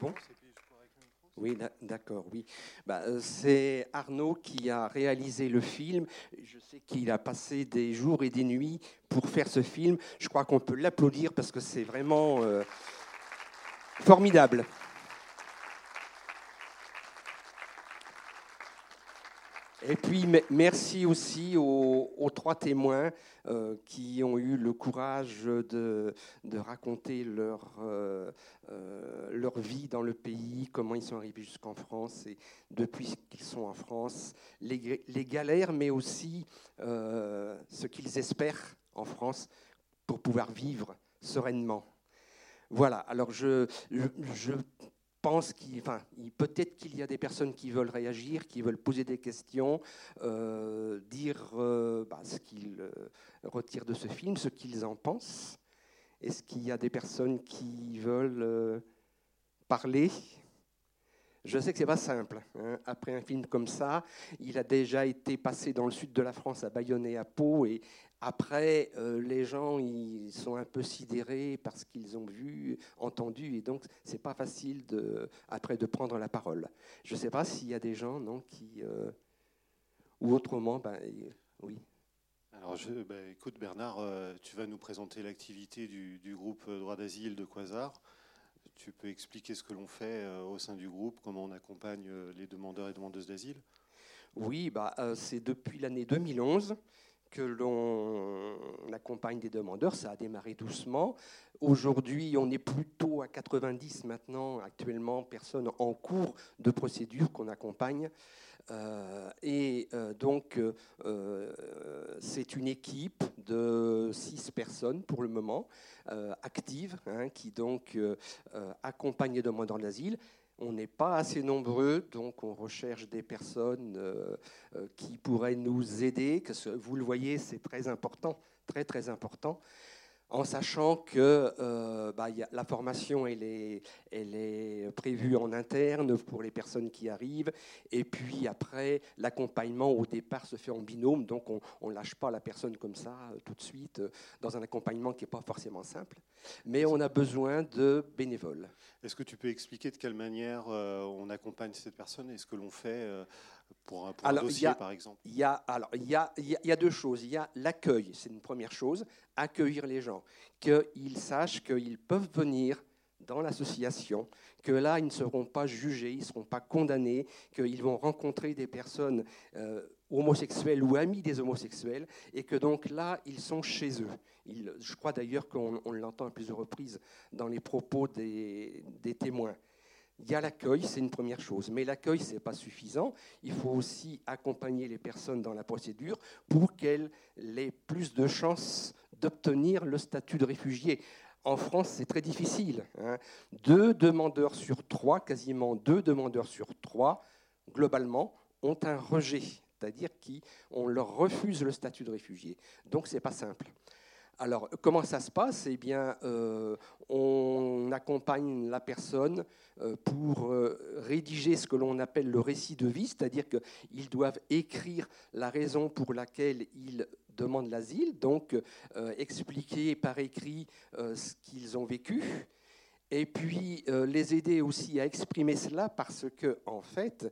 bon? Oui, d'accord, oui. Bah, euh, c'est Arnaud qui a réalisé le film. Je sais qu'il a passé des jours et des nuits pour faire ce film. Je crois qu'on peut l'applaudir parce que c'est vraiment euh, formidable. Et puis merci aussi aux, trois témoins euh, qui ont eu le courage de, raconter leur, euh, euh, leur vie dans le pays, comment ils sont arrivés jusqu'en France et depuis qu'ils sont en France, les, galères, mais aussi ce qu'ils espèrent en France pour pouvoir vivre sereinement. Voilà, alors je pense qu'il, enfin, peut-être qu'il y a des personnes qui veulent réagir, qui veulent poser des questions, euh, dire euh, bah, ce qu'ils euh, retirent de ce film, ce qu'ils en pensent. Est-ce qu'il y a des personnes qui veulent parler je sais que c'est pas simple. Hein. Après un film comme ça, il a déjà été passé dans le sud de la France, à Bayonne et à Pau, et après, euh, les gens ils sont un peu sidérés parce qu'ils ont vu, entendu, et donc c'est pas facile de, après de prendre la parole. Je ne sais pas s'il y a des gens non qui euh, ou autrement, ben, oui. Alors, ben, écoute Bernard, euh, tu vas nous présenter l'activité du, du, groupe droit d'asile de Quasar. Tu peux expliquer ce que l'on fait au sein du groupe, comment on accompagne les demandeurs et demandeuses d'asile? Oui, bah, c'est depuis l'année 2011 que l'on accompagne des demandeurs. Ça a démarré doucement. Aujourd'hui, on est plutôt à 90 maintenant, actuellement, personnes en cours de procédure qu'on accompagne. Euh, et euh, donc, euh, c'est une équipe de six personnes pour le moment, actives, hein, qui donc accompagnent les demandeurs d'asile. On n'est pas assez nombreux, donc on recherche des personnes qui pourraient nous aider. Vous le voyez, c'est très important, très très important en sachant que euh, bah, la formation elle est, elle est, prévue en interne pour les personnes qui arrivent, et puis après l'accompagnement au départ se fait en binôme, donc on ne lâche pas la personne comme ça euh, tout de suite euh, dans un accompagnement qui n'est pas forcément simple, mais on a besoin de bénévoles. Est-ce que tu peux expliquer de quelle manière on accompagne cette personne et ce que l'on fait pour un, dossier, par exemple Il y, a, alors, il, y a, il y a deux choses. Il y a l'accueil, c'est une première chose, accueillir les gens, qu'ils sachent qu'ils peuvent venir dans l'association, que là, ils ne seront pas jugés, ils ne seront pas condamnés, qu'ils vont rencontrer des personnes euh, homosexuelles ou amis des homosexuels, et que donc là, ils sont chez eux. je crois d'ailleurs qu'on l'entend à plusieurs reprises dans les propos des, des témoins. Il y a l'accueil, c'est une première chose, mais l'accueil, ce n'est pas suffisant. Il faut aussi accompagner les personnes dans la procédure pour qu'elles aient plus de chances d'obtenir le statut de réfugié. En France, c'est très difficile. Hein. Deux demandeurs sur trois, quasiment deux demandeurs sur trois, globalement, ont un rejet, c'est-à-dire qu'on leur refuse le statut de réfugié. Donc, ce n'est pas simple. Alors, comment ça se passe? Eh bien, euh, on accompagne la personne euh, pour euh, rédiger ce que l'on appelle le récit de vie, c'est-à-dire qu'ils doivent écrire la raison pour laquelle ils demandent l'asile, donc expliquer par écrit ce qu'ils ont vécu, et puis les aider aussi à exprimer cela parce que, en fait,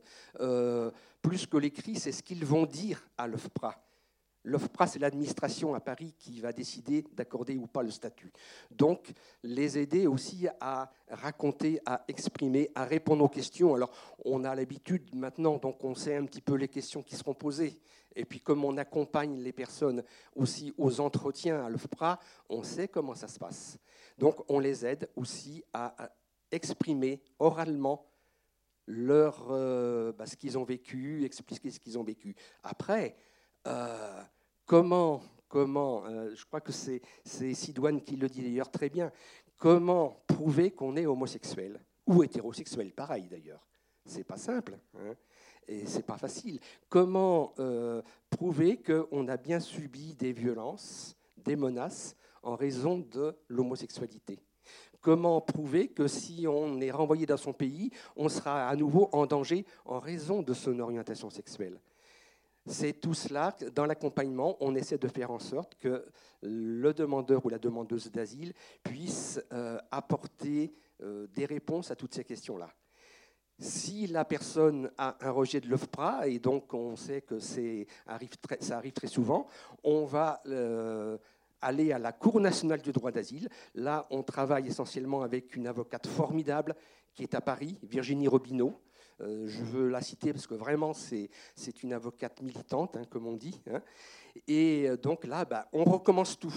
plus que l'écrit, c'est ce qu'ils vont dire à l'OFPRA. L'OFPRA, c'est l'administration à Paris qui va décider d'accorder ou pas le statut. Donc, les aider aussi à raconter, à exprimer, à répondre aux questions. Alors, on a l'habitude maintenant, donc on sait un petit peu les questions qui seront posées. Et puis, comme on accompagne les personnes aussi aux entretiens à l'OFPRA, on sait comment ça se passe. Donc, on les aide aussi à, exprimer oralement leur, euh, bah, ce qu'ils ont vécu, expliquer ce qu'ils ont vécu. Après, euh, Comment, comment euh, je crois que c'est Sidoine qui le dit d'ailleurs très bien, comment prouver qu'on est homosexuel ou hétérosexuel, pareil d'ailleurs. C'est pas simple. Hein, et c'est pas facile. Comment euh, prouver qu'on a bien subi des violences, des menaces en raison de l'homosexualité? Comment prouver que si on est renvoyé dans son pays, on sera à nouveau en danger en raison de son orientation sexuelle? C'est tout cela, dans l'accompagnement, on essaie de faire en sorte que le demandeur ou la demandeuse d'asile puisse euh, apporter des réponses à toutes ces questions-là. Si la personne a un rejet de l'OFPRA, et donc on sait que ça arrive très souvent, on va aller à la Cour nationale du droit d'asile. Là, on travaille essentiellement avec une avocate formidable qui est à Paris, Virginie Robineau. Euh, je veux la citer parce que vraiment, c'est une avocate militante, hein, comme on dit. Hein. Et euh, donc là, bah, on recommence tout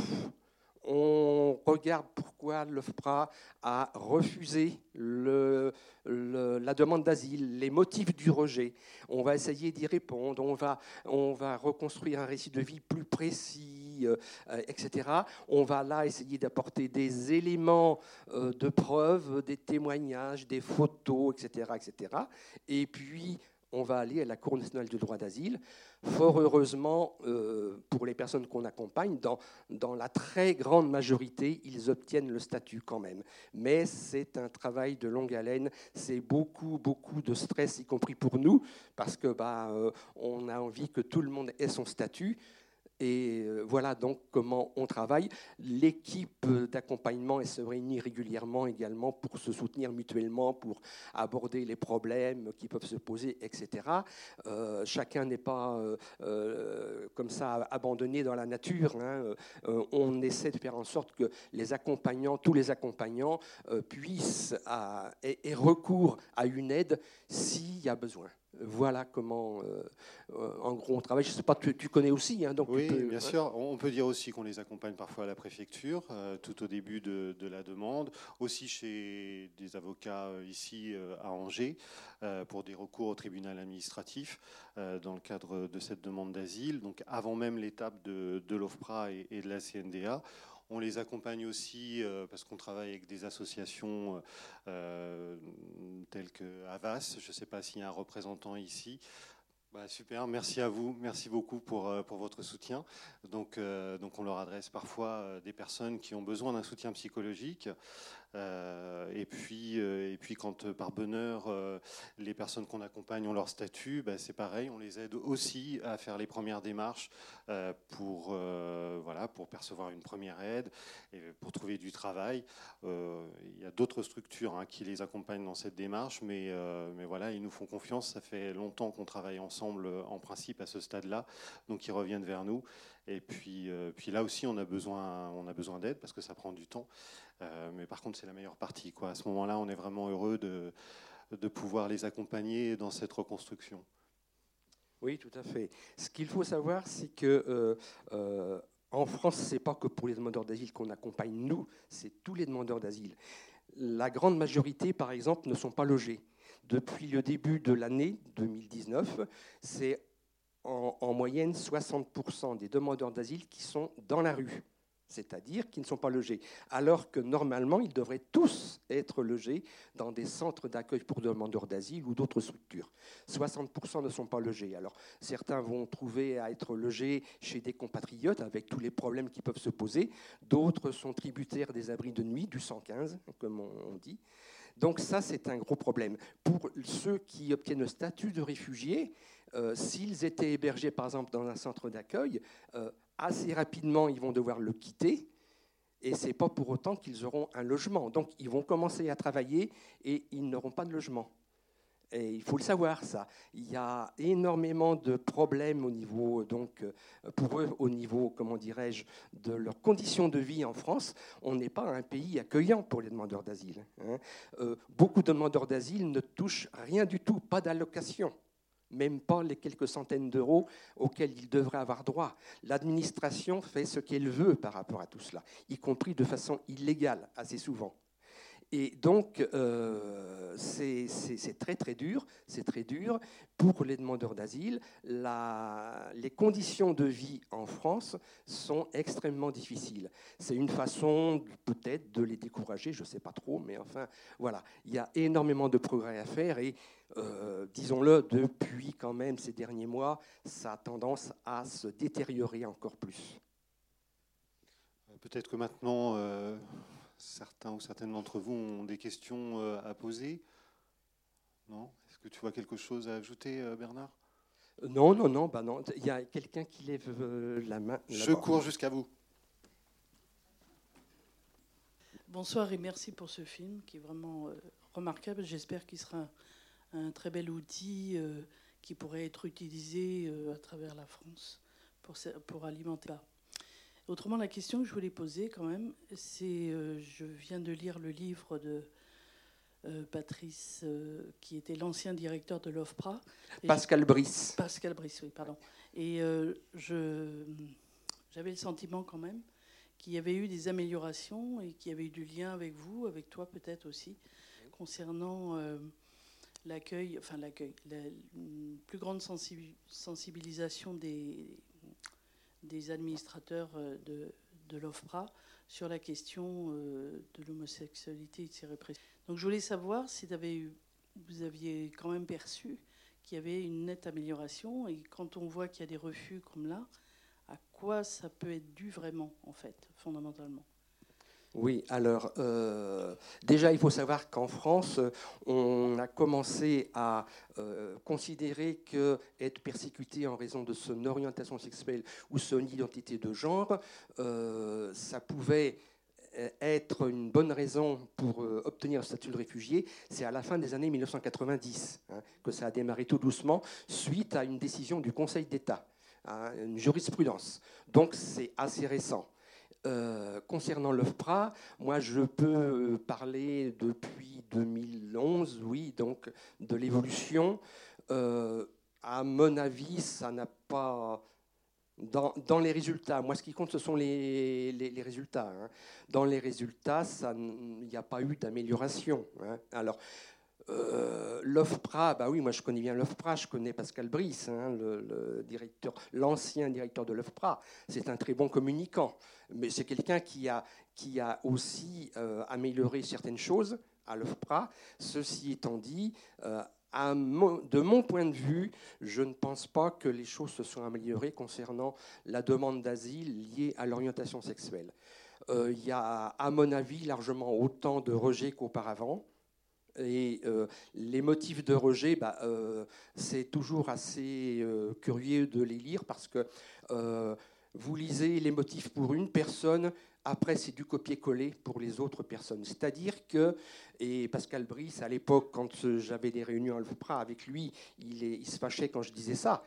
on regarde pourquoi l'OFPRA a refusé la demande d'asile, les motifs du rejet. On va essayer d'y répondre, on va, on va reconstruire un récit de vie plus précis, euh, etc. On va là essayer d'apporter des éléments euh, de preuve, des témoignages, des photos, etc., etc. Et puis, on va aller à la Cour nationale du droit d'asile Fort heureusement, euh, pour les personnes qu'on accompagne, dans, la très grande majorité, ils obtiennent le statut quand même. Mais c'est un travail de longue haleine, c'est beaucoup, beaucoup de stress, y compris pour nous, parce que bah, euh, on a envie que tout le monde ait son statut. Et euh, voilà donc comment on travaille. L'équipe d'accompagnement se réunit régulièrement également pour se soutenir mutuellement, pour aborder les problèmes qui peuvent se poser, etc. Euh, chacun n'est pas euh, comme ça abandonné dans la nature. Hein. on essaie de faire en sorte que les accompagnants, tous les accompagnants, puissent et recours à une aide s'il y a besoin. Voilà comment, euh, euh, en gros, on travaille. Je ne sais pas, tu, tu connais aussi. Hein, donc oui, bien sûr. On peut dire aussi qu'on les accompagne parfois à la préfecture, euh, tout au début de, la demande, aussi chez des avocats ici à Angers, pour des recours au tribunal administratif, dans le cadre de cette demande d'asile. Donc avant même l'étape de, l'OFPRA et, et de la CNDA, on les accompagne aussi euh, parce qu'on travaille avec des associations euh, telles que Avas. Je ne sais pas s'il y a un représentant ici. Bah, super, merci à vous, merci beaucoup pour, euh, votre soutien. Donc on leur adresse parfois des personnes qui ont besoin d'un soutien psychologique. Euh, et, puis, euh, et puis, quand euh, par bonheur, les personnes qu'on accompagne ont leur statut, bah, c'est pareil, on les aide aussi à faire les premières démarches pour, voilà, pour percevoir une première aide et pour trouver du travail. il y a d'autres structures hein, qui les accompagnent dans cette démarche, mais, mais voilà, ils nous font confiance. Ça fait longtemps qu'on travaille ensemble en principe à ce stade-là, donc ils reviennent vers nous. Et puis, puis là aussi, on a besoin, on a besoin d'aide parce que ça prend du temps. Euh, mais par contre, c'est la meilleure partie. À ce moment-là, on est vraiment heureux de, de pouvoir les accompagner dans cette reconstruction. Oui, tout à fait. Ce qu'il faut savoir, c'est que euh, euh, en France, c'est pas que pour les demandeurs d'asile qu'on accompagne nous, c'est tous les demandeurs d'asile. La grande majorité, par exemple, ne sont pas logés. Depuis le début de l'année 2019, c'est en, en, moyenne 60% des demandeurs d'asile qui sont dans la rue c'est-à-dire qui ne sont pas logés, alors que normalement, ils devraient tous être logés dans des centres d'accueil pour demandeurs d'asile ou d'autres structures. 60% ne sont pas logés. Alors, certains vont trouver à être logés chez des compatriotes avec tous les problèmes qui peuvent se poser, d'autres sont tributaires des abris de nuit, du 115, comme on dit. Donc ça, c'est un gros problème. Pour ceux qui obtiennent le statut de réfugiés, euh, s'ils étaient hébergés, par exemple, dans un centre d'accueil, euh, assez rapidement, ils vont devoir le quitter. Et ce n'est pas pour autant qu'ils auront un logement. Donc, ils vont commencer à travailler et ils n'auront pas de logement. Et il faut le savoir, ça. Il y a énormément de problèmes au niveau, donc, pour eux, au niveau, comment dirais-je, de leurs conditions de vie en France. On n'est pas un pays accueillant pour les demandeurs d'asile. Hein. Euh, beaucoup de demandeurs d'asile ne touchent rien du tout, pas d'allocation même pas les quelques centaines d'euros auxquels ils devraient avoir droit. L'administration fait ce qu'elle veut par rapport à tout cela, y compris de façon illégale assez souvent. Et donc, euh, c'est très très dur, c'est très dur pour les demandeurs d'asile. Les conditions de vie en France sont extrêmement difficiles. C'est une façon peut-être de les décourager, je ne sais pas trop, mais enfin, voilà, il y a énormément de progrès à faire et euh, disons-le, depuis quand même ces derniers mois, ça a tendance à se détériorer encore plus. Peut-être que maintenant, euh, certains ou certaines d'entre vous ont des questions euh, à poser. Non? Est-ce que tu vois quelque chose à ajouter, Bernard? Non, non, non, bah non. Il y a quelqu'un qui lève la main. Je cours jusqu'à vous. Bonsoir et merci pour ce film qui est vraiment remarquable. J'espère qu'il sera un, très bel outil qui pourrait être utilisé à travers la France pour, pour alimenter. Autrement, la question que je voulais poser quand même, c'est, je viens de lire le livre de euh, Patrice, euh, qui était l'ancien directeur de l'OFPRA. Pascal Brice. Pascal Brice, oui, pardon. Et euh, j'avais le sentiment quand même qu'il y avait eu des améliorations et qu'il y avait eu du lien avec vous, avec toi peut-être aussi, concernant l'accueil, enfin l'accueil, la plus grande sensibilisation des, des administrateurs de, de l'OFPRA sur la question de l'homosexualité et de ses répressions. Donc je voulais savoir si vous aviez quand même perçu qu'il y avait une nette amélioration et quand on voit qu'il y a des refus comme là, à quoi ça peut être dû vraiment, en fait, fondamentalement? Oui, alors euh, déjà il faut savoir qu'en France, on a commencé à euh, considérer que être persécuté en raison de son orientation sexuelle ou son identité de genre, euh, ça pouvait être une bonne raison pour obtenir le statut de réfugié, c'est à la fin des années 1990 hein, que ça a démarré tout doucement, suite à une décision du Conseil d'État, hein, une jurisprudence. Donc c'est assez récent. Euh, concernant l'OFPRA, moi je peux parler depuis 2011, oui, donc de l'évolution. à mon avis, ça n'a pas dans, les résultats, moi ce qui compte ce sont les, les, résultats. Hein. Dans les résultats, il n'y a pas eu d'amélioration. Hein. Alors, euh, l'OFPRA, bah oui, moi je connais bien l'OFPRA, je connais Pascal Brice, hein, le, directeur, l'ancien directeur de l'OFPRA. C'est un très bon communicant, mais c'est quelqu'un qui a, aussi euh, amélioré certaines choses à l'OFPRA. Ceci étant dit, euh, de mon point de vue, je ne pense pas que les choses se soient améliorées concernant la demande d'asile liée à l'orientation sexuelle. Il y a, à mon avis, largement autant de rejets qu'auparavant. Et euh, les motifs de rejet, bah, euh, c'est toujours assez curieux de les lire parce que vous lisez les motifs pour une personne, après, c'est du copier-coller pour les autres personnes. C'est-à-dire que, et Pascal Brice, à l'époque, quand j'avais des réunions à l'OFPRA avec lui, il, se fâchait quand je disais ça.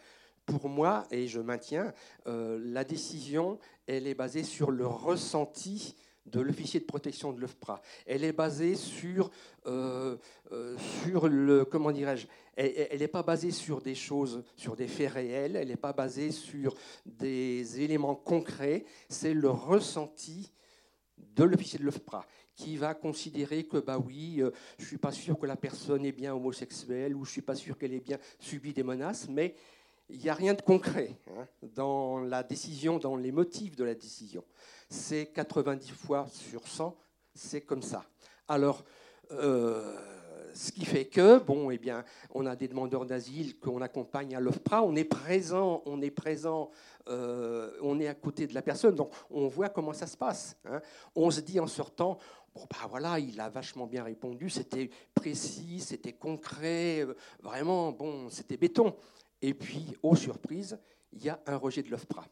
Pour moi, et je maintiens, euh, la décision, elle est basée sur le ressenti de l'officier de protection de l'OFPRA. Elle est basée sur, euh, euh, sur le, comment dirais-je, elle n'est pas basée sur des choses, sur des faits réels, elle n'est pas basée sur des éléments concrets, c'est le ressenti de l'officier de l'OFPRA qui va considérer que, bah oui, euh, je ne suis pas sûr que la personne est bien homosexuelle ou je ne suis pas sûr qu'elle ait bien subi des menaces, mais il n'y a rien de concret hein, dans la décision, dans les motifs de la décision. C'est 90 fois sur 100, c'est comme ça. Alors, euh, ce qui fait que, bon, eh bien, on a des demandeurs d'asile qu'on accompagne à l'OFPRA, on est présent, on est présent, euh, on est à côté de la personne, donc on voit comment ça se passe. Hein. On se dit en sortant, bon, bah voilà, il a vachement bien répondu, c'était précis, c'était concret, euh, vraiment, bon, c'était béton. Et puis, aux surprises, il y a un rejet de l'OFPRA.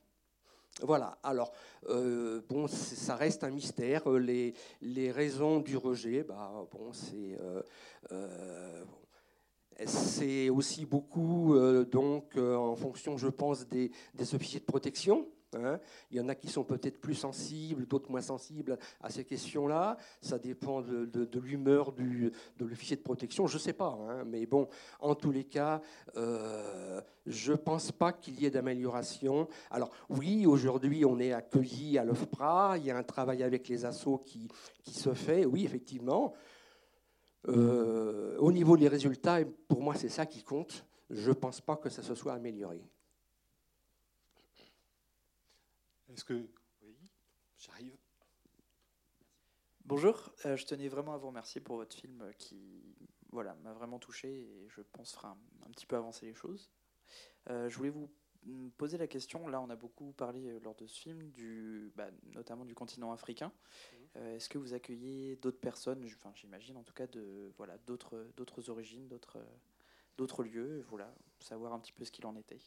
Voilà, alors, euh, bon, ça reste un mystère. Euh, les, raisons du rejet, bah, bon, c'est. Euh, aussi beaucoup, donc, en fonction, je pense, des, des officiers de protection. Hein. Il y en a qui sont peut-être plus sensibles, d'autres moins sensibles à ces questions-là. Ça dépend de, l'humeur de l'officier de protection, je ne sais pas. Hein. Mais bon, en tous les cas, euh, je ne pense pas qu'il y ait d'amélioration. Alors oui, aujourd'hui, on est accueilli à l'OFPRA, il y a un travail avec les assos qui, qui se fait, oui, effectivement. Euh, au niveau des résultats, pour moi, c'est ça qui compte. Je ne pense pas que ça se soit amélioré. Est-ce que. Oui, j'arrive. Bonjour, euh, je tenais vraiment à vous remercier pour votre film qui voilà, m'a vraiment touché et je pense fera un, petit peu avancer les choses. Euh, je voulais vous poser la question, là on a beaucoup parlé euh, lors de ce film, du, bah, notamment du continent africain. Mhm. Est-ce que vous accueillez d'autres personnes, enfin, j'imagine en tout cas de voilà, d'autres, d'autres origines, d'autres, d'autres lieux, voilà, savoir un petit peu ce qu'il en était?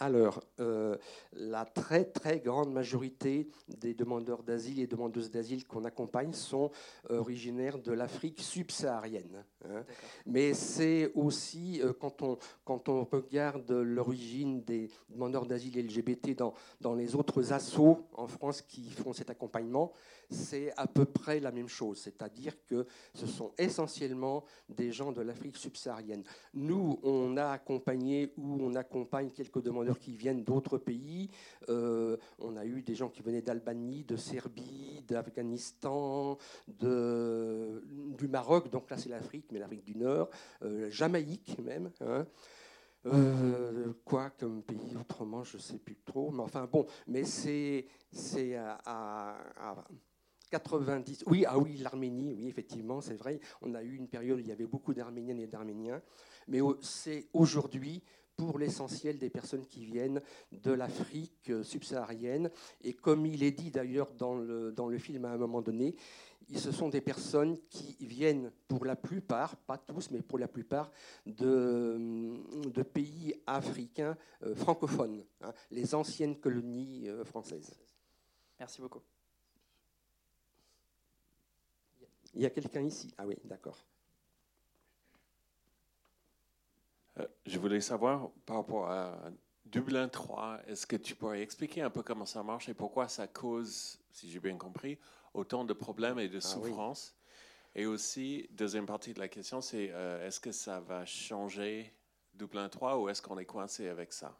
Alors, euh, la très très grande majorité des demandeurs d'asile et demandeuses d'asile qu'on accompagne sont originaires de l'Afrique subsaharienne. Hein. Mais c'est aussi, euh, quand, on, quand on regarde l'origine des demandeurs d'asile LGBT dans, dans les autres assauts en France qui font cet accompagnement, c'est à peu près la même chose, c'est-à-dire que ce sont essentiellement des gens de l'Afrique subsaharienne. Nous, on a accompagné ou on accompagne quelques demandeurs qui viennent d'autres pays. Euh, on a eu des gens qui venaient d'Albanie, de Serbie, d'Afghanistan, du Maroc, donc là c'est l'Afrique, mais l'Afrique du Nord, euh, Jamaïque même. Hein. Euh, quoi comme pays autrement, je ne sais plus trop. Mais enfin bon, mais c'est à, 90. Oui, ah oui, l'Arménie, oui, effectivement, c'est vrai. On a eu une période où il y avait beaucoup d'Arméniennes et d'Arméniens, mais c'est aujourd'hui pour l'essentiel des personnes qui viennent de l'Afrique subsaharienne. Et comme il est dit d'ailleurs dans le, dans le film à un moment donné, ce sont des personnes qui viennent pour la plupart, pas tous, mais pour la plupart, de, de pays africains euh, francophones, hein, les anciennes colonies euh, françaises. Merci beaucoup. Il y a quelqu'un ici. Ah oui, d'accord. Euh, je voulais savoir par rapport à Dublin 3, est-ce que tu pourrais expliquer un peu comment ça marche et pourquoi ça cause, si j'ai bien compris, autant de problèmes et de ah souffrances? Et aussi, deuxième partie de la question, c'est euh, est-ce que ça va changer Dublin 3 ou est-ce qu'on est coincé avec ça?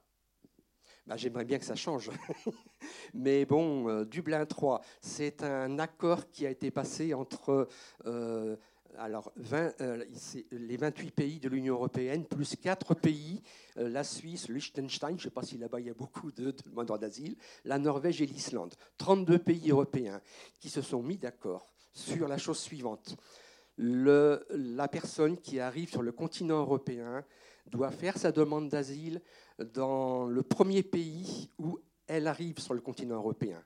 Bah, J'aimerais bien que ça change. Mais bon, euh, Dublin 3, c'est un accord qui a été passé entre euh, alors, 20, euh, les 28 pays de l'Union européenne, plus 4 pays, la Suisse, Liechtenstein, je ne sais pas si là-bas il y a beaucoup de, demandeurs d'asile, la Norvège et l'Islande. 32 pays européens qui se sont mis d'accord sur la chose suivante. La personne qui arrive sur le continent européen doit faire sa demande d'asile dans le premier pays où elle arrive sur le continent européen.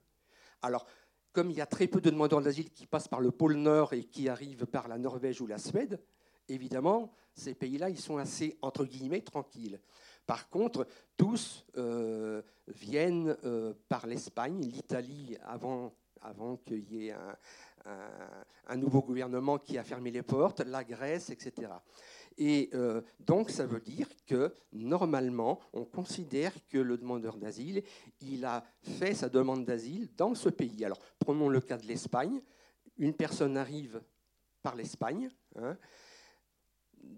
Alors, comme il y a très peu de demandeurs d'asile qui passent par le pôle Nord et qui arrivent par la Norvège ou la Suède, évidemment, ces pays-là, ils sont assez, entre guillemets, tranquilles. Par contre, tous euh, viennent euh, par l'Espagne, l'Italie, avant, qu'il y ait un, nouveau gouvernement qui a fermé les portes, la Grèce, etc. Et euh, donc, ça veut dire que normalement, on considère que le demandeur d'asile, il a fait sa demande d'asile dans ce pays. Alors, prenons le cas de l'Espagne. Une personne arrive par l'Espagne. Hein.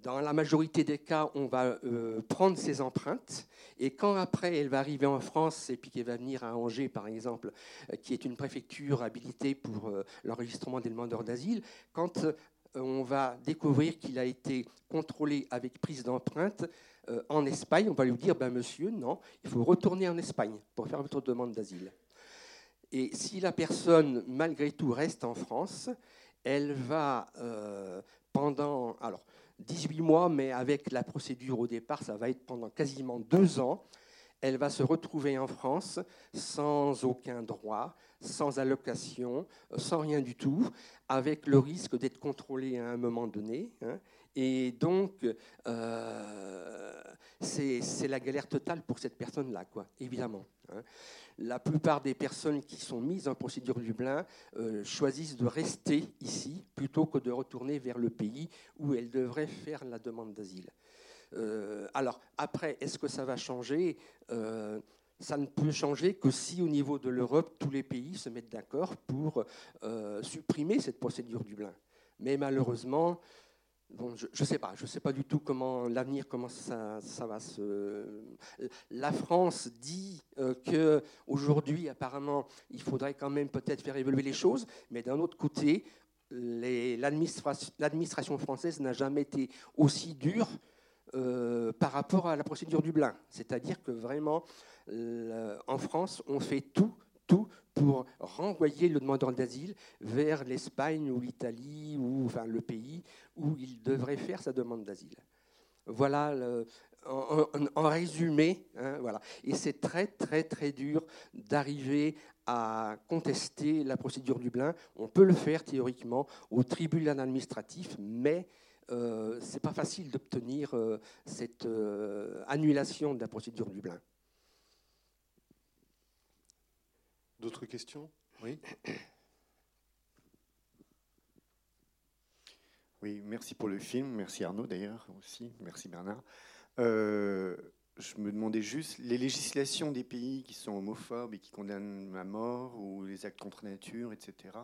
Dans la majorité des cas, on va euh, prendre ses empreintes. Et quand après, elle va arriver en France et puis qu'elle va venir à Angers, par exemple, euh, qui est une préfecture habilitée pour l'enregistrement des demandeurs d'asile, quand on va découvrir qu'il a été contrôlé avec prise d'empreinte euh, en Espagne. On va lui dire, ben, monsieur, non, il faut retourner en Espagne pour faire votre demande d'asile. Et si la personne, malgré tout, reste en France, elle va, euh, pendant alors, 18 mois, mais avec la procédure au départ, ça va être pendant quasiment deux ans, elle va se retrouver en France sans aucun droit, sans allocation, sans rien du tout, avec le risque d'être contrôlée à un moment donné. Hein. Et donc, euh, c'est la galère totale pour cette personne-là, quoi, évidemment. Hein. La plupart des personnes qui sont mises en procédure Dublin euh, choisissent de rester ici plutôt que de retourner vers le pays où elles devraient faire la demande d'asile. Euh, alors, après, est-ce que ça va changer? Ça ne peut changer que si au niveau de l'Europe, tous les pays se mettent d'accord pour euh, supprimer cette procédure Dublin. Mais malheureusement, bon, je ne sais pas, je sais pas du tout comment l'avenir, comment ça, va se... La France dit euh, qu'aujourd'hui, apparemment, il faudrait quand même peut-être faire évoluer les choses, mais d'un autre côté, l'administration française n'a jamais été aussi dure euh, par rapport à la procédure Dublin. C'est-à-dire que vraiment, en France, on fait tout, tout pour renvoyer le demandeur d'asile vers l'Espagne ou l'Italie ou enfin le pays où il devrait faire sa demande d'asile. Voilà, en, résumé, hein, voilà. Et c'est très très très dur d'arriver à contester la procédure Dublin. On peut le faire théoriquement au tribunal administratif, mais euh, c'est pas facile d'obtenir euh, cette euh, annulation de la procédure Dublin. D'autres questions? Oui. Oui, merci pour le film, merci Arnaud d'ailleurs aussi, merci Bernard. Euh, je me demandais juste, les législations des pays qui sont homophobes et qui condamnent la mort ou les actes contre nature, etc.,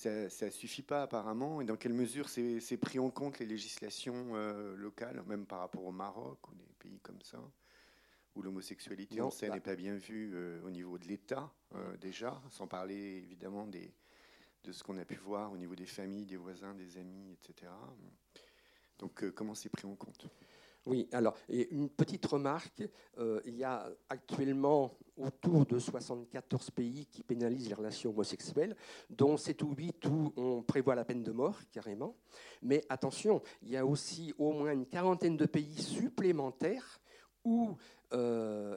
ça ne suffit pas apparemment. Et dans quelle mesure c'est pris en compte les législations euh, locales, même par rapport au Maroc ou des pays comme ça, où l'homosexualité en scène n'est pas bien vue euh, au niveau de l'État euh, déjà, sans parler évidemment des, de ce qu'on a pu voir au niveau des familles, des voisins, des amis, etc. Donc comment c'est pris en compte? Oui, alors, une petite remarque, euh, il y a actuellement autour de 74 pays qui pénalisent les relations homosexuelles, dont 7 ou 8 où on prévoit la peine de mort, carrément. Mais attention, il y a aussi au moins une quarantaine de pays supplémentaires où euh,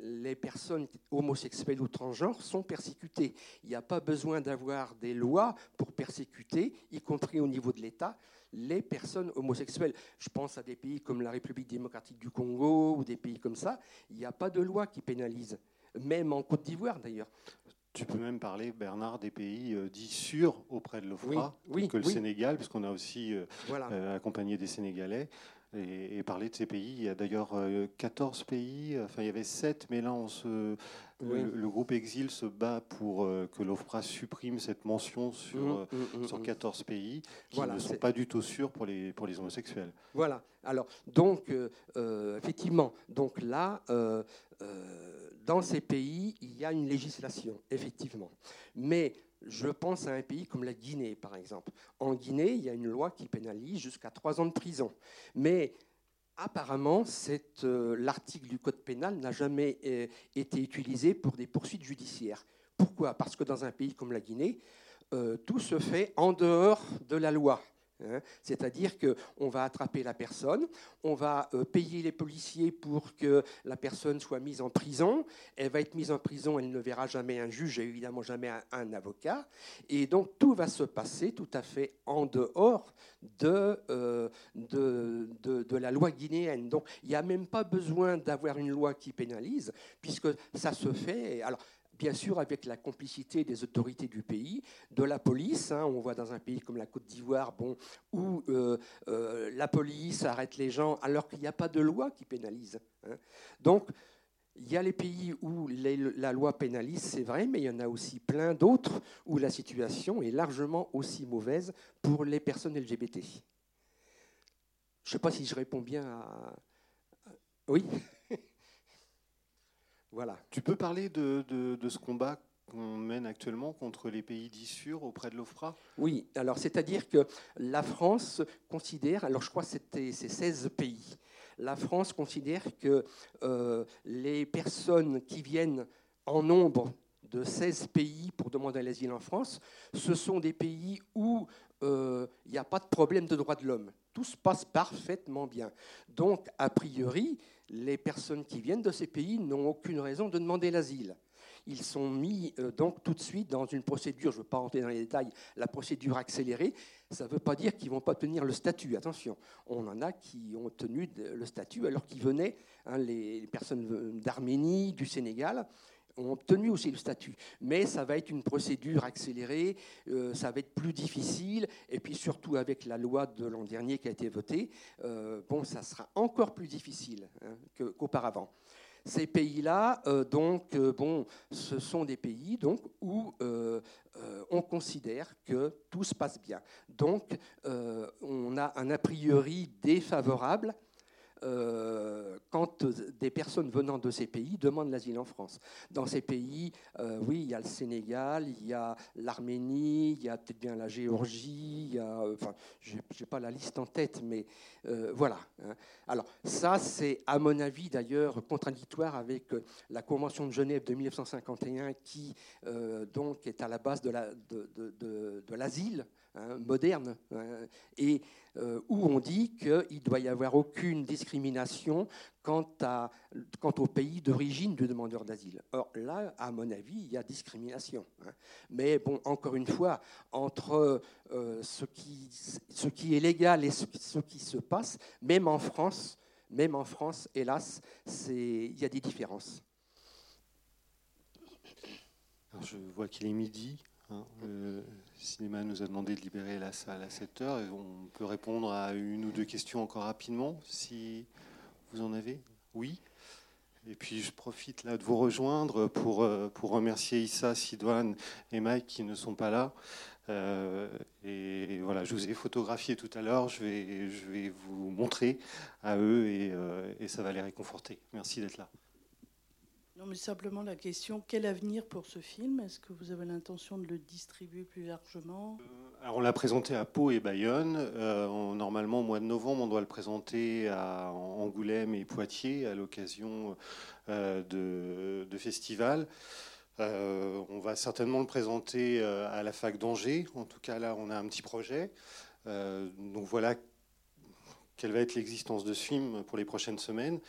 les personnes homosexuelles ou transgenres sont persécutées. Il n'y a pas besoin d'avoir des lois pour persécuter, y compris au niveau de l'État les personnes homosexuelles. Je pense à des pays comme la République démocratique du Congo ou des pays comme ça. Il n'y a pas de loi qui pénalise, même en Côte d'Ivoire d'ailleurs. Tu peux même parler, Bernard, des pays euh, dits sûrs auprès de l'OFRA, que le Sénégal, puisqu'on a aussi euh, euh, accompagné des Sénégalais et, parler de ces pays. Il y a d'ailleurs 14 euh, pays, enfin il y avait 7, mais là on se, le, groupe Exil se bat pour euh, que l'OFPRA supprime cette mention sur, mmh, euh, mmh, sur 14 mmh, pays qui ne sont pas du tout sûrs pour les, pour les homosexuels. Voilà, alors donc effectivement, donc là, dans ces pays, il y a une législation, effectivement. Mais je pense à un pays comme la Guinée, par exemple. En Guinée, il y a une loi qui pénalise jusqu'à trois ans de prison. Mais apparemment, euh, l'article du Code pénal n'a jamais euh, été utilisé pour des poursuites judiciaires. Pourquoi? Parce que dans un pays comme la Guinée, euh, tout se fait en dehors de la loi. Hein. C'est-à-dire qu'on va attraper la personne, on va euh, payer les policiers pour que la personne soit mise en prison, elle va être mise en prison, elle ne verra jamais un juge et évidemment jamais un, avocat, et donc tout va se passer tout à fait en dehors de, euh, de, de, la loi guinéenne. Donc il n'y a même pas besoin d'avoir une loi qui pénalise, puisque ça se fait. Bien sûr avec la complicité des autorités du pays, de la police. Hein. on voit dans un pays comme la Côte d'Ivoire, bon, où euh, euh, la police arrête les gens alors qu'il n'y a pas de loi qui pénalise. Hein. Donc, il y a les pays où la loi pénalise, c'est vrai, mais il y en a aussi plein d'autres où la situation est largement aussi mauvaise pour les personnes LGBT. Je ne sais pas si je réponds bien à... Oui tu peux parler de, ce combat qu'on mène actuellement contre les pays d'issure auprès de l'OFPRA? Oui, alors c'est-à-dire que la France considère, alors je crois que c'était ces 16 pays, la France considère que euh, les personnes qui viennent en nombre de 16 pays pour demander l'asile en France, ce sont des pays où euh, il n'y a pas de problème de droits de l'homme. Tout se passe parfaitement bien. Donc, a priori, les personnes qui viennent de ces pays n'ont aucune raison de demander l'asile. Ils sont mis euh, donc tout de suite dans une procédure, je ne veux pas rentrer dans les détails, la procédure accélérée. Ça ne veut pas dire qu'ils ne vont pas tenir le statut. Attention, on en a qui ont tenu le statut alors qu'ils venaient, hein, les personnes d'Arménie, du Sénégal, ont obtenu aussi le statut. Mais ça va être une procédure accélérée, euh, ça va être plus difficile, et puis surtout avec la loi de l'an dernier qui a été votée, euh, bon, ça sera encore plus difficile hein, qu'auparavant. Ces pays-là, euh, donc, bon, ce sont des pays donc, où on considère que tout se passe bien. Donc, on a un a priori défavorable euh, quand des personnes venant de ces pays demandent l'asile en France. Dans ces pays, euh, oui, il y a le Sénégal, il y a l'Arménie, il y a peut-être bien la Géorgie, a, enfin, je n'ai pas la liste en tête, mais euh, voilà. Hein. Alors ça, c'est à mon avis d'ailleurs contradictoire avec la Convention de Genève de 1951 qui donc est à la base de l'asile. Hein, moderne, hein, et euh, où on dit qu'il doit y avoir aucune discrimination quant, à, quant au pays d'origine du demandeur d'asile. Or là, à mon avis, il y a discrimination. Hein. Mais bon, encore une fois, entre euh, ce, qui, ce qui est légal et ce, qui se passe, même en France, même en France, hélas, il y a des différences. je vois qu'il est midi. Le cinéma nous a demandé de libérer la salle à 7 heures. Et on peut répondre à une ou deux questions encore rapidement, si vous en avez. Oui. Et puis je profite là de vous rejoindre pour, euh, pour remercier Issa, Sidouane et Mike qui ne sont pas là. Euh, et voilà, je vous ai photographié tout à l'heure, je vais, je vais vous montrer à eux et, euh, et ça va les réconforter. Merci d'être là. Non, mais simplement la question quel avenir pour ce film? Est-ce que vous avez l'intention de le distribuer plus largement? Alors on l'a présenté à Pau et Bayonne. Euh, normalement, au mois de novembre, on doit le présenter à Angoulême et Poitiers à l'occasion euh, de, festivals. Euh, on va certainement le présenter à la fac d'Angers. En tout cas, là, on a un petit projet. donc voilà quelle va être l'existence de ce film pour les prochaines semaines.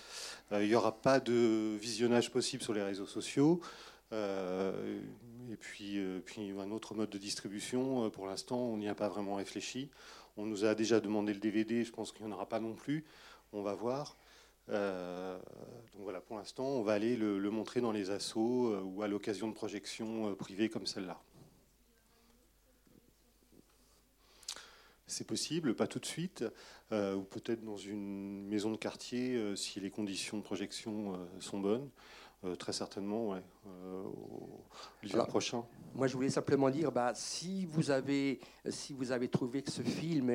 il n'y aura pas de visionnage possible sur les réseaux sociaux. Euh, et puis, euh, puis un autre mode de distribution, euh, pour l'instant, on n'y a pas vraiment réfléchi. On nous a déjà demandé le DVD, je pense qu'il n'y en aura pas non plus. On va voir. donc voilà, pour l'instant, on va aller le, montrer dans les assos ou à l'occasion de projections privées comme celle-là. C'est possible, pas tout de suite, ou peut-être dans une maison de quartier si les conditions de projection sont bonnes. Euh, très certainement, ouais, euh, l'hiver prochain. Moi, je voulais simplement dire, bah, si vous avez, si vous avez trouvé que ce film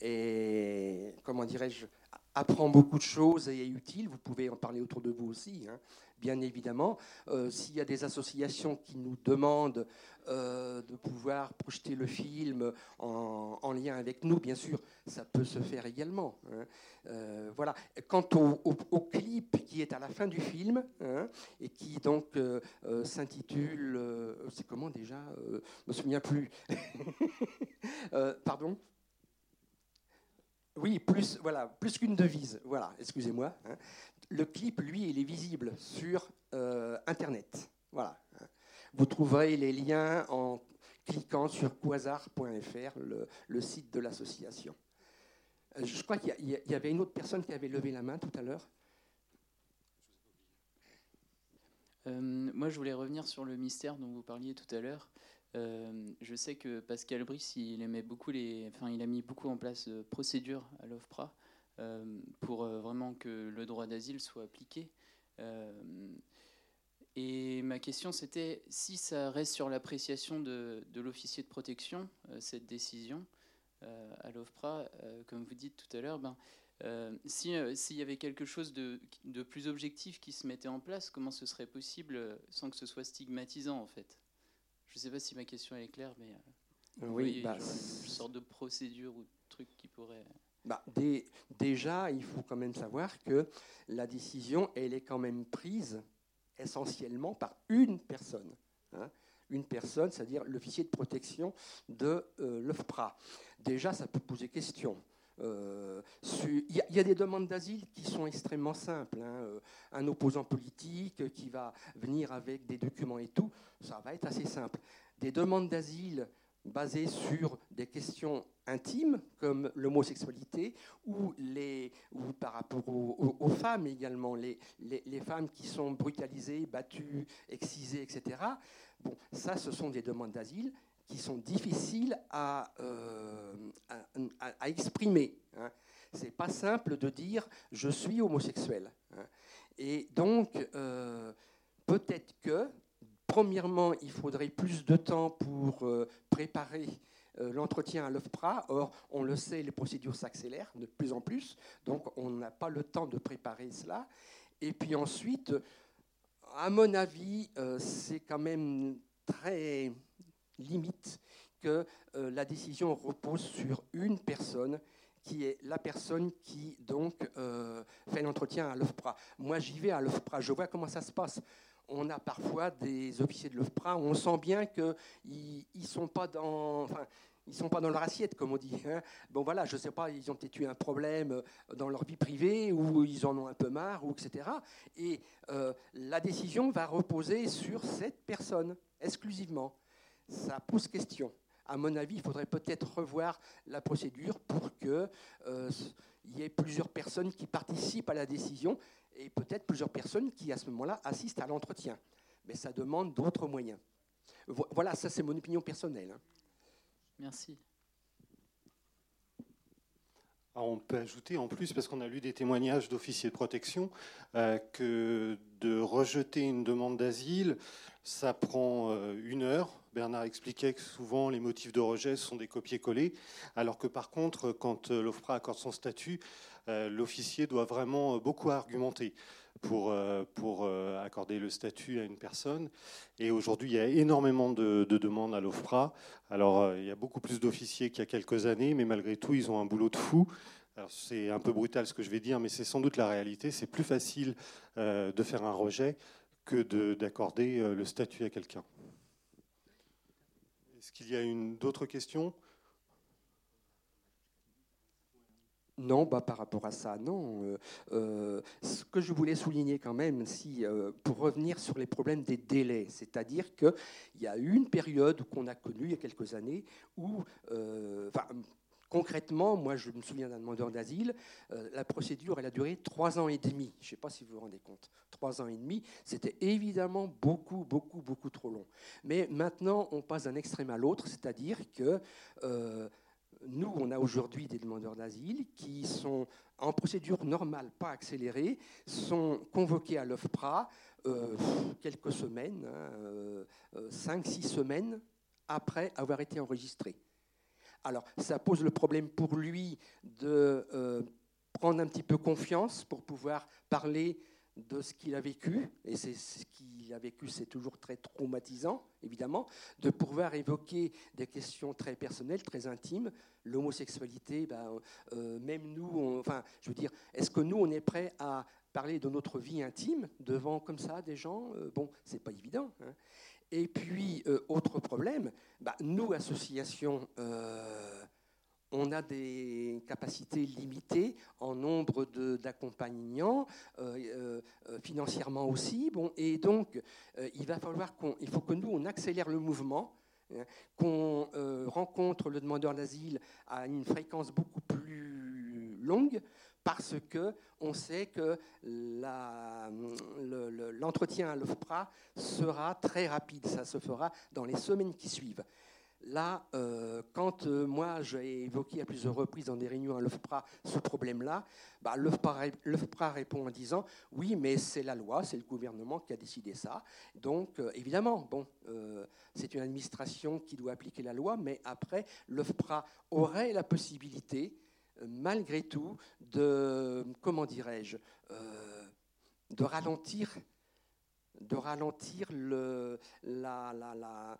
est, comment dirais-je, apprend beaucoup de choses et est utile, vous pouvez en parler autour de vous aussi. Hein bien évidemment. Euh, s'il y a des associations qui nous demandent euh, de pouvoir projeter le film en, lien avec nous, bien sûr, ça peut se faire également. Hein. Euh, voilà. Quant au, clip qui est à la fin du film hein, et qui donc s'intitule, c'est comment déjà Je me souviens plus. pardon? Oui, plus voilà, plus qu'une devise. Voilà, excusez-moi. Hein le clip, lui, il est visible sur euh, Internet. Voilà. Vous trouverez les liens en cliquant sur quasar.fr, le, site de l'association. Euh, je crois qu'il y, avait une autre personne qui avait levé la main tout à l'heure. Euh, moi, je voulais revenir sur le mystère dont vous parliez tout à l'heure. je sais que Pascal Brice, il aimait beaucoup les, enfin, il a mis beaucoup en place de procédures à l'OFPRA pour euh, vraiment que le droit d'asile soit appliqué. Euh, et ma question, c'était si ça reste sur l'appréciation de, l'officier de protection, cette décision à l'OFPRA, comme vous dites tout à l'heure, ben, s'il y avait quelque chose de, de, plus objectif qui se mettait en place, comment ce serait possible sans que ce soit stigmatisant en fait? Je ne sais pas si ma question est claire, mais oui, bah, une sorte de procédure ou de truc qui pourrait bah, déjà, il faut quand même savoir que la décision, elle est quand même prise essentiellement par une personne. Hein. une personne, c'est-à-dire l'officier de protection de euh, l'OFPRA. Déjà, ça peut poser question. Euh, il y, a des demandes d'asile qui sont extrêmement simples. Hein. Euh, un opposant politique qui va venir avec des documents et tout, ça va être assez simple. Des demandes d'asile basées sur des questions intimes comme l'homosexualité ou, les, ou par rapport aux, femmes également, les, les, femmes qui sont brutalisées, battues, excisées, etc. Bon, ça, ce sont des demandes d'asile qui sont difficiles à, euh, à, exprimer. Hein. C'est pas simple de dire je suis homosexuel. Hein. Et donc, euh, peut-être que Premièrement, il faudrait plus de temps pour euh, préparer euh, l'entretien à l'OFPRA. Or, on le sait, les procédures s'accélèrent de plus en plus, donc on n'a pas le temps de préparer cela. Et puis ensuite, à mon avis, euh, c'est quand même très limite que la décision repose sur une personne qui est la personne qui donc fait l'entretien à l'OFPRA. Moi, j'y vais à l'OFPRA, je vois comment ça se passe on a parfois des officiers de l'OFPRA on sent bien qu'ils ne sont pas dans... ils sont pas dans leur assiette, comme on dit. Hein. Bon voilà, je ne sais pas, ils ont peut-être eu un problème dans leur vie privée ou ils en ont un peu marre, ou etc. Et euh, la décision va reposer sur cette personne exclusivement. Ça pose question. À mon avis, il faudrait peut-être revoir la procédure pour qu'il euh, y ait plusieurs personnes qui participent à la décision et peut-être plusieurs personnes qui, à ce moment-là, assistent à l'entretien. Mais ça demande d'autres moyens. Voilà, ça c'est mon opinion personnelle. Hein. Merci. Ah, on peut ajouter en plus, parce qu'on a lu des témoignages d'officiers de protection, euh, que de rejeter une demande d'asile, ça prend euh, une heure. Bernard expliquait que souvent les motifs de rejet sont des copier-coller, alors que par contre, quand euh, l'OFPRA accorde son statut, l'officier doit vraiment beaucoup argumenter pour, euh, pour euh, accorder le statut à une personne. Et aujourd'hui, il y a énormément de, demandes à l'OFPRA. Alors, euh, il y a beaucoup plus d'officiers qu'il y a quelques années, mais malgré tout, ils ont un boulot de fou. C'est un peu brutal ce que je vais dire, mais c'est sans doute la réalité. C'est plus facile de faire un rejet que d'accorder le statut à quelqu'un. Est-ce qu'il y a d'autres questions? Non, bah, par rapport à ça, non. Euh, euh, ce que je voulais souligner quand même, si, euh, pour revenir sur les problèmes des délais, c'est-à-dire qu'il y a eu une période qu'on a connue il y a quelques années où, concrètement, moi je me souviens d'un demandeur d'asile, la procédure elle a duré trois ans et demi. Je ne sais pas si vous vous rendez compte. Trois ans et demi, c'était évidemment beaucoup, beaucoup, beaucoup trop long. Mais maintenant, on passe d'un extrême à l'autre, c'est-à-dire que nous, on a aujourd'hui des demandeurs d'asile qui sont en procédure normale, pas accélérée, sont convoqués à l'OFPRA euh, quelques semaines, 5-6 hein, euh, semaines après avoir été enregistrés. Alors, ça pose le problème pour lui de euh, prendre un petit peu confiance pour pouvoir parler de ce qu'il a vécu, et c'est ce qu'il a vécu, c'est toujours très traumatisant, évidemment, de pouvoir évoquer des questions très personnelles, très intimes, l'homosexualité, ben, euh, même nous, enfin, je veux dire, est-ce que nous, on est prêt à parler de notre vie intime devant comme ça des gens euh, Bon, c'est pas évident. Hein. Et puis, euh, autre problème, ben, nous, associations on a des capacités limitées en nombre d'accompagnants, euh, euh, financièrement aussi. Bon, et donc, euh, il va falloir qu'on, faut que nous, on accélère le mouvement, hein, qu'on rencontre le demandeur d'asile à une fréquence beaucoup plus longue, parce que on sait que l'entretien à l'OFPRA sera très rapide. Ça se fera dans les semaines qui suivent. Là, euh, quand euh, moi j'ai évoqué à plusieurs reprises dans des réunions à l'OFPRA ce problème-là, bah, l'OFPRA répond en disant oui, mais c'est la loi, c'est le gouvernement qui a décidé ça. Donc euh, évidemment, bon, c'est une administration qui doit appliquer la loi, mais après, l'OFPRA aurait la possibilité, malgré tout, de, comment dirais-je, de ralentir de ralentir le, la,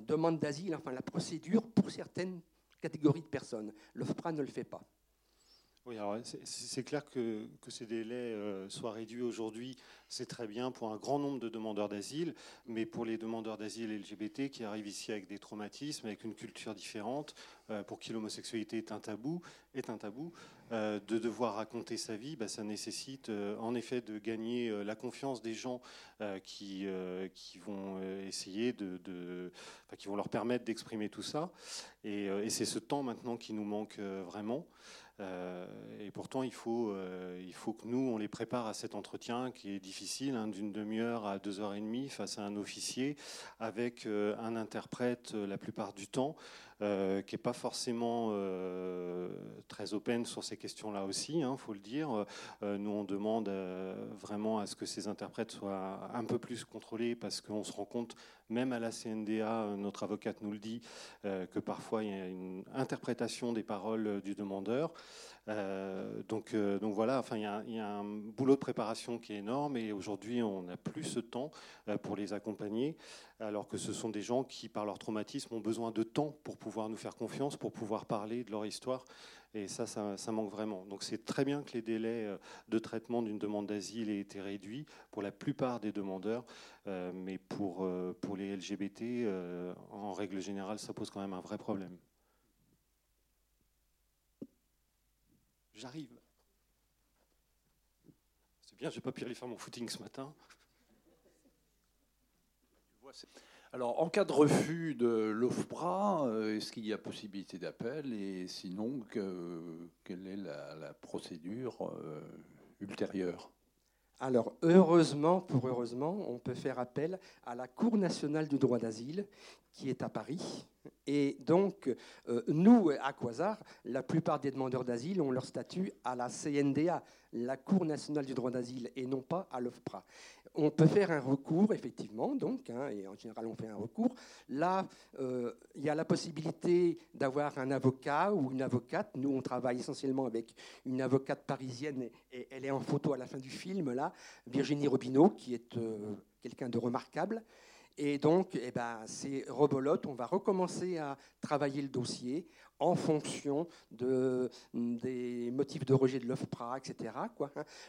demande d'asile, enfin la procédure pour certaines catégories de personnes. L'OFPRA ne le fait pas. Oui, alors c'est clair que, ces délais euh, soient réduits aujourd'hui, c'est très bien pour un grand nombre de demandeurs d'asile, mais pour les demandeurs d'asile LGBT qui arrivent ici avec des traumatismes, avec une culture différente, euh, pour qui l'homosexualité est un tabou, est un tabou, euh, de devoir raconter sa vie, bah, ça nécessite en effet de gagner la confiance des gens qui, qui vont essayer de, qui vont leur permettre d'exprimer tout ça, et c'est ce temps maintenant qui nous manque vraiment. Euh, et pourtant, il faut, euh, il faut que nous, on les prépare à cet entretien qui est difficile, hein, d'une demi-heure à deux heures et demie face à un officier, avec euh, un interprète la plupart du temps, euh, qui n'est pas forcément euh, très open sur ces questions-là aussi, il hein, faut le dire. Euh, nous, on demande vraiment à ce que ces interprètes soient un peu plus contrôlés parce qu'on se rend compte, même à la CNDA, notre avocate nous le dit, que parfois il y a une interprétation des paroles du demandeur. Euh, donc, euh, donc voilà, enfin, il y, a un boulot de préparation qui est énorme et aujourd'hui on n'a plus ce temps euh, pour les accompagner, alors que ce sont des gens qui, par leur traumatisme, ont besoin de temps pour pouvoir nous faire confiance, pour pouvoir parler de leur histoire. Et ça, ça, manque vraiment. Donc c'est très bien que les délais de traitement d'une demande d'asile aient été réduits pour la plupart des demandeurs, mais pour, pour les LGBT, en règle générale, ça pose quand même un vrai problème. J'arrive. C'est bien, j'ai pas pu aller faire mon footing ce matin. Alors, en cas de refus de l'OFPRA, euh, est-ce qu'il y a possibilité d'appel? Et sinon, quelle est la, procédure euh, ultérieure? Alors, heureusement, pour heureusement, on peut faire appel à la Cour nationale du droit d'asile qui est à Paris. Et donc, euh, nous, à Quasar, la plupart des demandeurs d'asile ont leur statut à la CNDA, la Cour nationale du droit d'asile, et non pas à l'OFPRA. On peut faire un recours, effectivement, donc, hein, et en général on fait un recours. Là, euh, il y a la possibilité d'avoir un avocat ou une avocate. Nous, on travaille essentiellement avec une avocate parisienne, et elle est en photo à la fin du film, là, Virginie Robineau, qui est euh, quelqu'un de remarquable. Et donc, eh ben, c'est rebolote. On va recommencer à travailler le dossier en fonction de, des motifs de rejet de l'OFPRA, etc. Hein.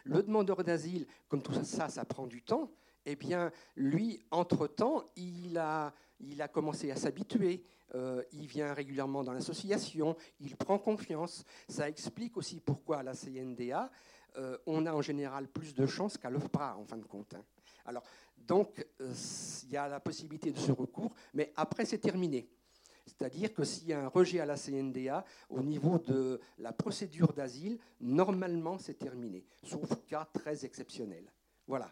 Le demandeur d'asile, comme tout ça, ça prend du temps. Eh bien, lui, entre-temps, il a, il a commencé à s'habituer. Euh, il vient régulièrement dans l'association, il prend confiance. Ça explique aussi pourquoi à la CNDA, euh, on a en général plus de chances qu'à l'OFPRA, en fin de compte. Hein. Alors, donc, euh, il y a la possibilité de ce recours, mais après, c'est terminé. C'est-à-dire que s'il y a un rejet à la CNDA, au niveau de la procédure d'asile, normalement, c'est terminé, sauf cas très exceptionnel. Voilà.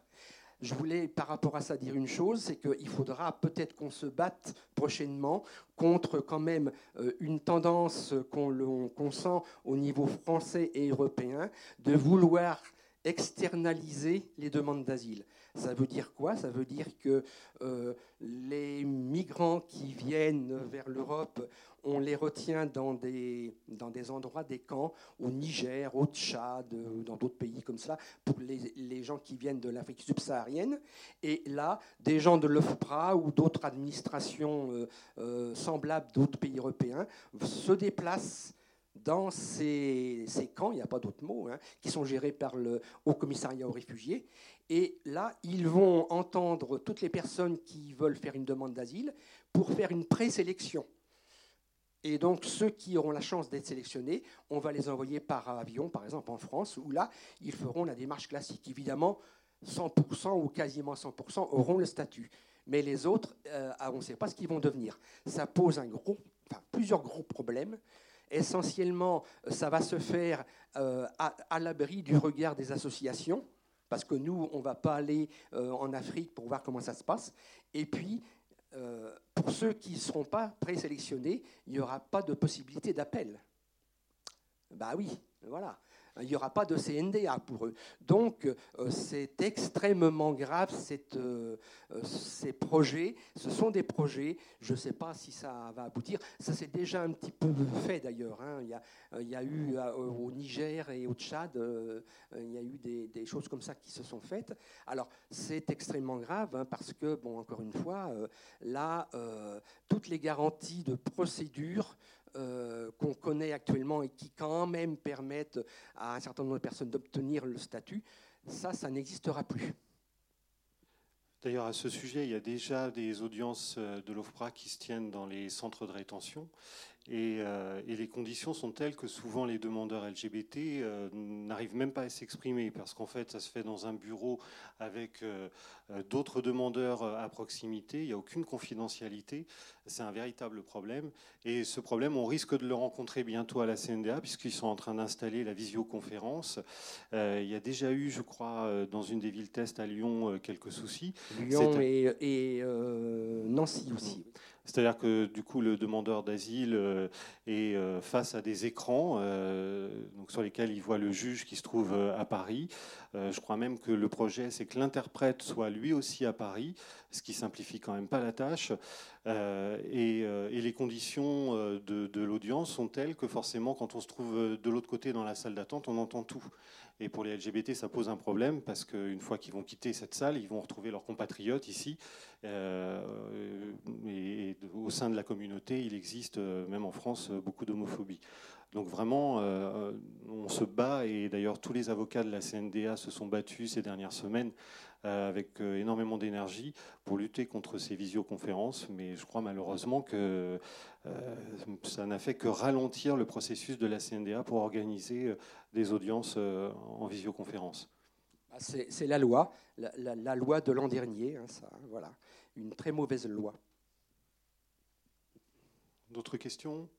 Je voulais, par rapport à ça, dire une chose, c'est qu'il faudra peut-être qu'on se batte prochainement contre quand même euh, une tendance qu'on sent au niveau français et européen de vouloir externaliser les demandes d'asile. Ça veut dire quoi? Ça veut dire que euh, les migrants qui viennent vers l'Europe, on les retient dans des, dans des endroits, des camps, au Niger, au Tchad, euh, dans d'autres pays comme ça, pour les, les gens qui viennent de l'Afrique subsaharienne. Et là, des gens de l'OFPRA ou d'autres administrations euh, semblables d'autres pays européens se déplacent dans ces, camps, il n'y a pas d'autre mot, hein, qui sont gérés par le Haut Commissariat aux réfugiés, et là, ils vont entendre toutes les personnes qui veulent faire une demande d'asile pour faire une présélection. Et donc, ceux qui auront la chance d'être sélectionnés, on va les envoyer par avion, par exemple en France, où là, ils feront la démarche classique. Évidemment, 100% ou quasiment 100% auront le statut. Mais les autres, euh, on ne sait pas ce qu'ils vont devenir. Ça pose plusieurs gros problèmes. Essentiellement, ça va se faire euh, à l'abri du regard des associations parce que nous, on ne va pas aller euh, en Afrique pour voir comment ça se passe. Et puis, euh, pour ceux qui ne seront pas présélectionnés, il n'y aura pas de possibilité d'appel. Bah oui, voilà il n'y aura pas de CNDA pour eux. Donc euh, c'est extrêmement grave euh, euh, ces projets. Ce sont des projets, je ne sais pas si ça va aboutir. Ça s'est déjà un petit peu fait d'ailleurs. Hein. Il, y a, eu au Niger et au Tchad, il y a eu des, des, choses comme ça qui se sont faites. Alors c'est extrêmement grave hein, parce que, bon, encore une fois, là, toutes les garanties de procédure euh, qu'on connaît actuellement et qui quand même permettent à un certain nombre de personnes d'obtenir le statut, ça, ça n'existera plus. D'ailleurs, à ce sujet, il y a déjà des audiences euh, de l'OFPRA qui se tiennent dans les centres de rétention. Euh, et, les conditions sont telles que souvent les demandeurs LGBT euh, n'arrivent même pas à s'exprimer parce qu'en fait ça se fait dans un bureau avec euh, d'autres demandeurs à proximité, il n'y a aucune confidentialité, c'est un véritable problème et ce problème on risque de le rencontrer bientôt à la CNDA puisqu'ils sont en train d'installer la visioconférence. il y a déjà eu je crois dans une des villes test à Lyon quelques soucis. Lyon et, et Nancy aussi. C'est-à-dire que du coup, le demandeur d'asile euh, est euh, face à des écrans euh, donc sur lesquels il voit le juge qui se trouve à Paris. Je crois même que le projet, c'est que l'interprète soit lui aussi à Paris, ce qui simplifie quand même pas la tâche. Et, les conditions de, de l'audience sont telles que forcément, quand on se trouve de l'autre côté dans la salle d'attente, on entend tout. Et pour les LGBT, ça pose un problème parce qu'une fois qu'ils vont quitter cette salle, ils vont retrouver leurs compatriotes ici. Euh, et, au sein de la communauté, il existe, euh, même en France, beaucoup d'homophobie. Donc vraiment, euh, on se bat, et d'ailleurs tous les avocats de la CNDA se sont battus ces dernières semaines avec énormément d'énergie pour lutter contre ces visioconférences, mais je crois malheureusement que ça n'a fait que ralentir le processus de la CNDA pour organiser des audiences en visioconférence. Ah, c'est la loi, la, loi de l'an dernier, hein, ça, voilà, une très mauvaise loi. D'autres questions?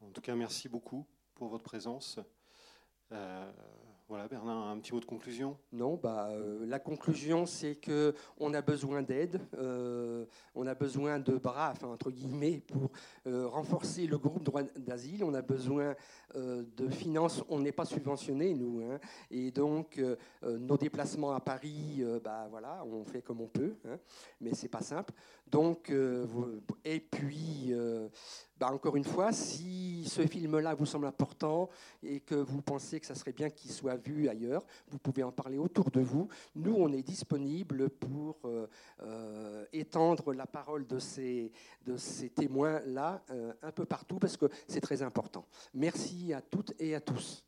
En tout cas, merci beaucoup pour votre présence. Euh, Voilà, Bernard, un petit mot de conclusion Non, bah, euh, la conclusion, c'est que on a besoin d'aide, euh, on a besoin de bras, enfin, entre guillemets, pour euh, renforcer le groupe droit d'asile. On a besoin de finances. On n'est pas subventionné, nous, hein, et donc nos déplacements à Paris, bah, voilà, on fait comme on peut, hein, mais c'est pas simple. Donc, et puis bah, encore une fois, si ce film-là vous semble important et que vous pensez que ça serait bien qu'il soit vu ailleurs, vous pouvez en parler autour de vous. Nous, on est disponible pour euh, euh, étendre la parole de ces, témoins-là euh, un peu partout parce que c'est très important. Merci à toutes et à tous.